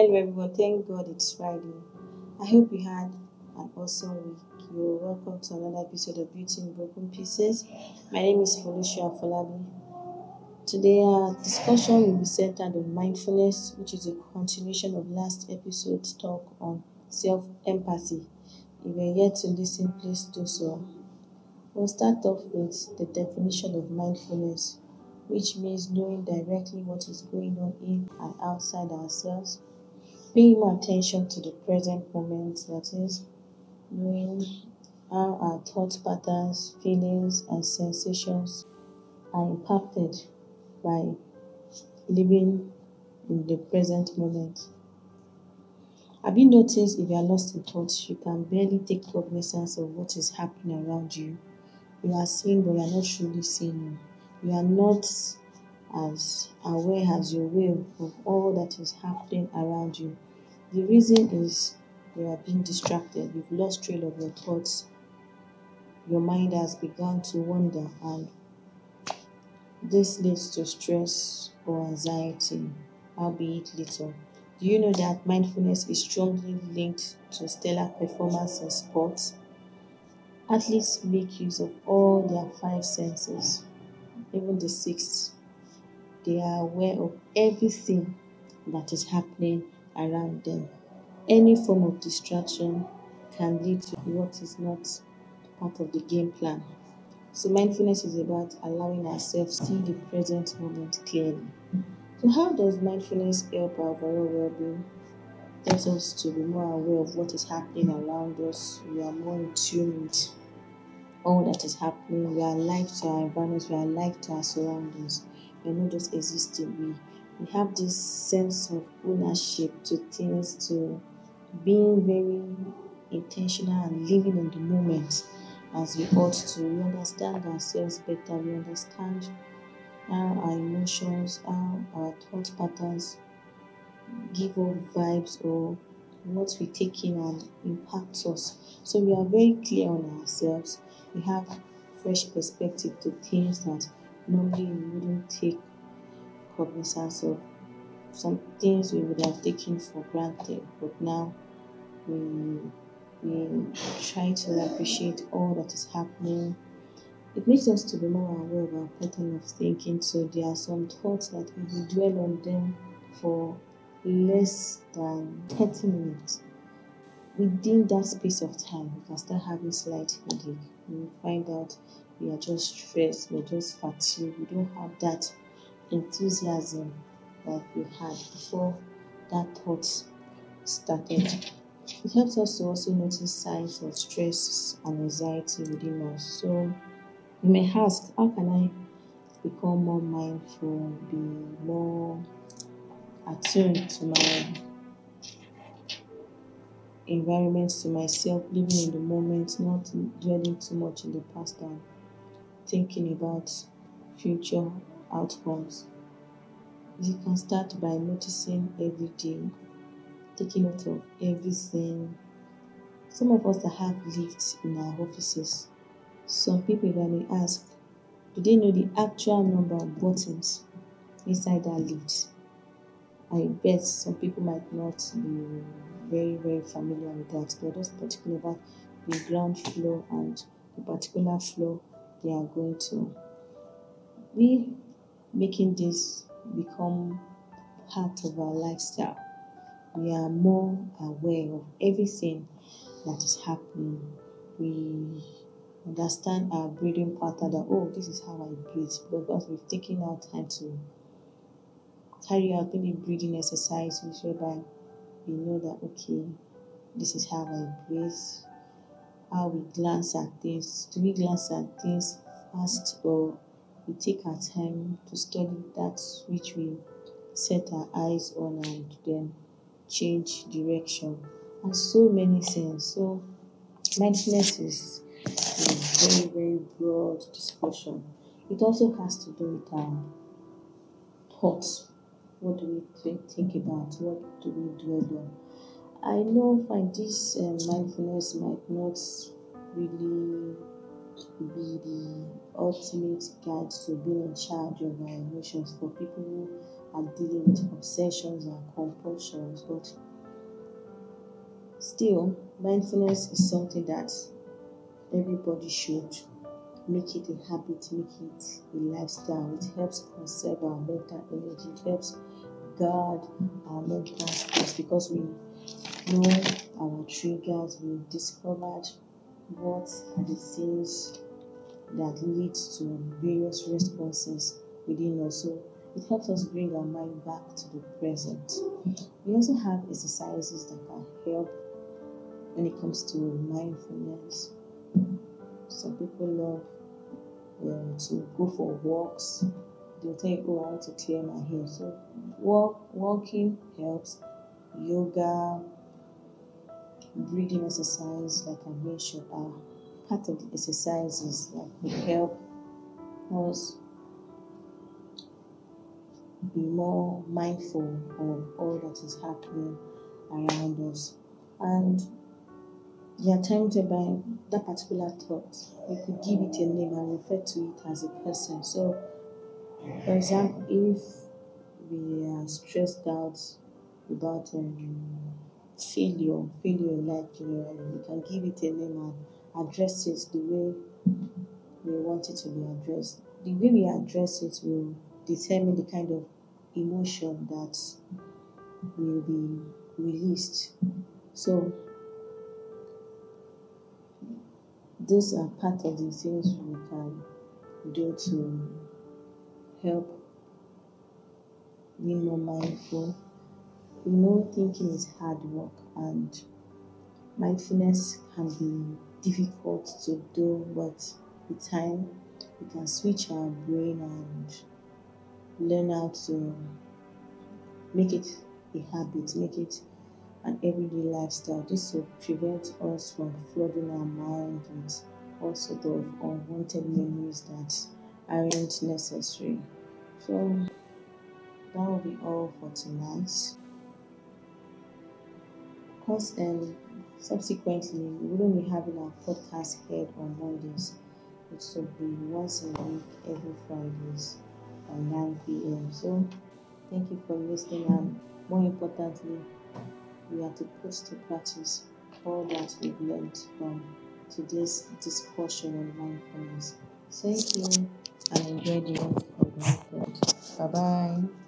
Hello everyone, thank God it's Friday. I hope you had an awesome week. You're welcome to another episode of Beauty in Broken Pieces. My name is Felicia Folabi. Today our discussion will be centered on mindfulness, which is a continuation of last episode's talk on self-empathy. If you're yet to listen, please do so. We'll start off with the definition of mindfulness, which means knowing directly what is going on in and outside ourselves paying more attention to the present moment, that is, knowing how our thought patterns, feelings, and sensations are impacted by living in the present moment. Have you noticed if you are lost in thoughts, you can barely take cognizance of what is happening around you? You are seeing, but you are not truly seeing. You are not as aware as you will of all that is happening around you. The reason is you are being distracted, you've lost trail of your thoughts, your mind has begun to wander, and this leads to stress or anxiety, albeit little. Do you know that mindfulness is strongly linked to stellar performance in sports? Athletes make use of all their five senses, even the sixth they are aware of everything that is happening around them. Any form of distraction can lead to what is not part of the game plan. So, mindfulness is about allowing ourselves to see the present moment clearly. So, how does mindfulness help our overall well being? Helps us to be more aware of what is happening around us. We are more in tune with all that is happening. We are alive to our environment, we are alive to our surroundings we're not just existing. We we have this sense of ownership to things, to being very intentional and living in the moment as we ought to. We understand ourselves better. We understand how our emotions, how our thought patterns give off vibes or what we take in and impacts us. So we are very clear on ourselves. We have fresh perspective to things that normally we wouldn't take cognizance of some things we would have taken for granted, but now we we try to appreciate all that is happening. It makes us to be more aware of our pattern of thinking. So there are some thoughts that if we dwell on them for less than 30 minutes, within that space of time, we can start having slight headache. We find out we are just stressed, we're just fatigued, we don't have that enthusiasm that we had before that thought started. It helps us to also notice signs of stress and anxiety within us. So you may ask, how can I become more mindful, be more attuned to my environment, to myself, living in the moment, not dwelling too much in the past and thinking about future outcomes. You can start by noticing every day, taking note of everything. Some of us that have lived in our offices, some people, if I may ask, do they know the actual number of buttons inside that lift? I bet some people might not be very, very familiar with that. They're just particular about the ground floor and the particular floor they are going to. We making this become part of our lifestyle. We are more aware of everything that is happening. We understand our breathing pattern that, oh, this is how I breathe because we've taken our time to carry out maybe breathing exercises whereby we know that, okay, this is how I breathe, how we glance at things. Do we glance at things fast or we take our time to study that which we set our eyes on and then change direction and so many things. So mindfulness is a very, very broad discussion. It also has to do with our thoughts. What do we think, think about? What do we dwell on? I know find this um, mindfulness might not really be the ultimate guide to being in charge of our emotions for people who are dealing with obsessions and compulsions, but still, mindfulness is something that everybody should make it a habit, make it a lifestyle. It helps conserve our mental energy, it helps guard our mental space because we know our triggers, we discovered what are the things that leads to various responses within us. So it helps us bring our mind back to the present. We also have exercises that can help when it comes to mindfulness. Some people love um, to go for walks. They'll tell you, "Oh, I want to clear my head. So, walk, walking helps. Yoga, breathing exercise, like I mentioned, are part of the exercises that will help us be more mindful of all that is happening around us. And there are times whereby that particular thought, we could give it a name and refer to it as a person. So, for example, if we are stressed out about um, failure, failure in life generally, we can give it a name and address it the way we want it to be addressed. The way we address it will determine the kind of emotion that will be released. So, these are part of the things we can do to help be more mindful. We know thinking is hard work and mindfulness can be difficult to do, but with time we can switch our brain and learn how to make it a habit, make it an everyday lifestyle. This will prevent us from flooding our mind with all sort of unwanted memories that aren't necessary. So that will be all for tonight. Because um, subsequently we will be having our podcast heard on Mondays. It will be once a week, every Fridays by 9 p.m. So thank you for listening and more importantly we have to put to practice all that we've learned from today's discussion on mindfulness. Thank you and enjoy the rest of the weekend. Bye bye.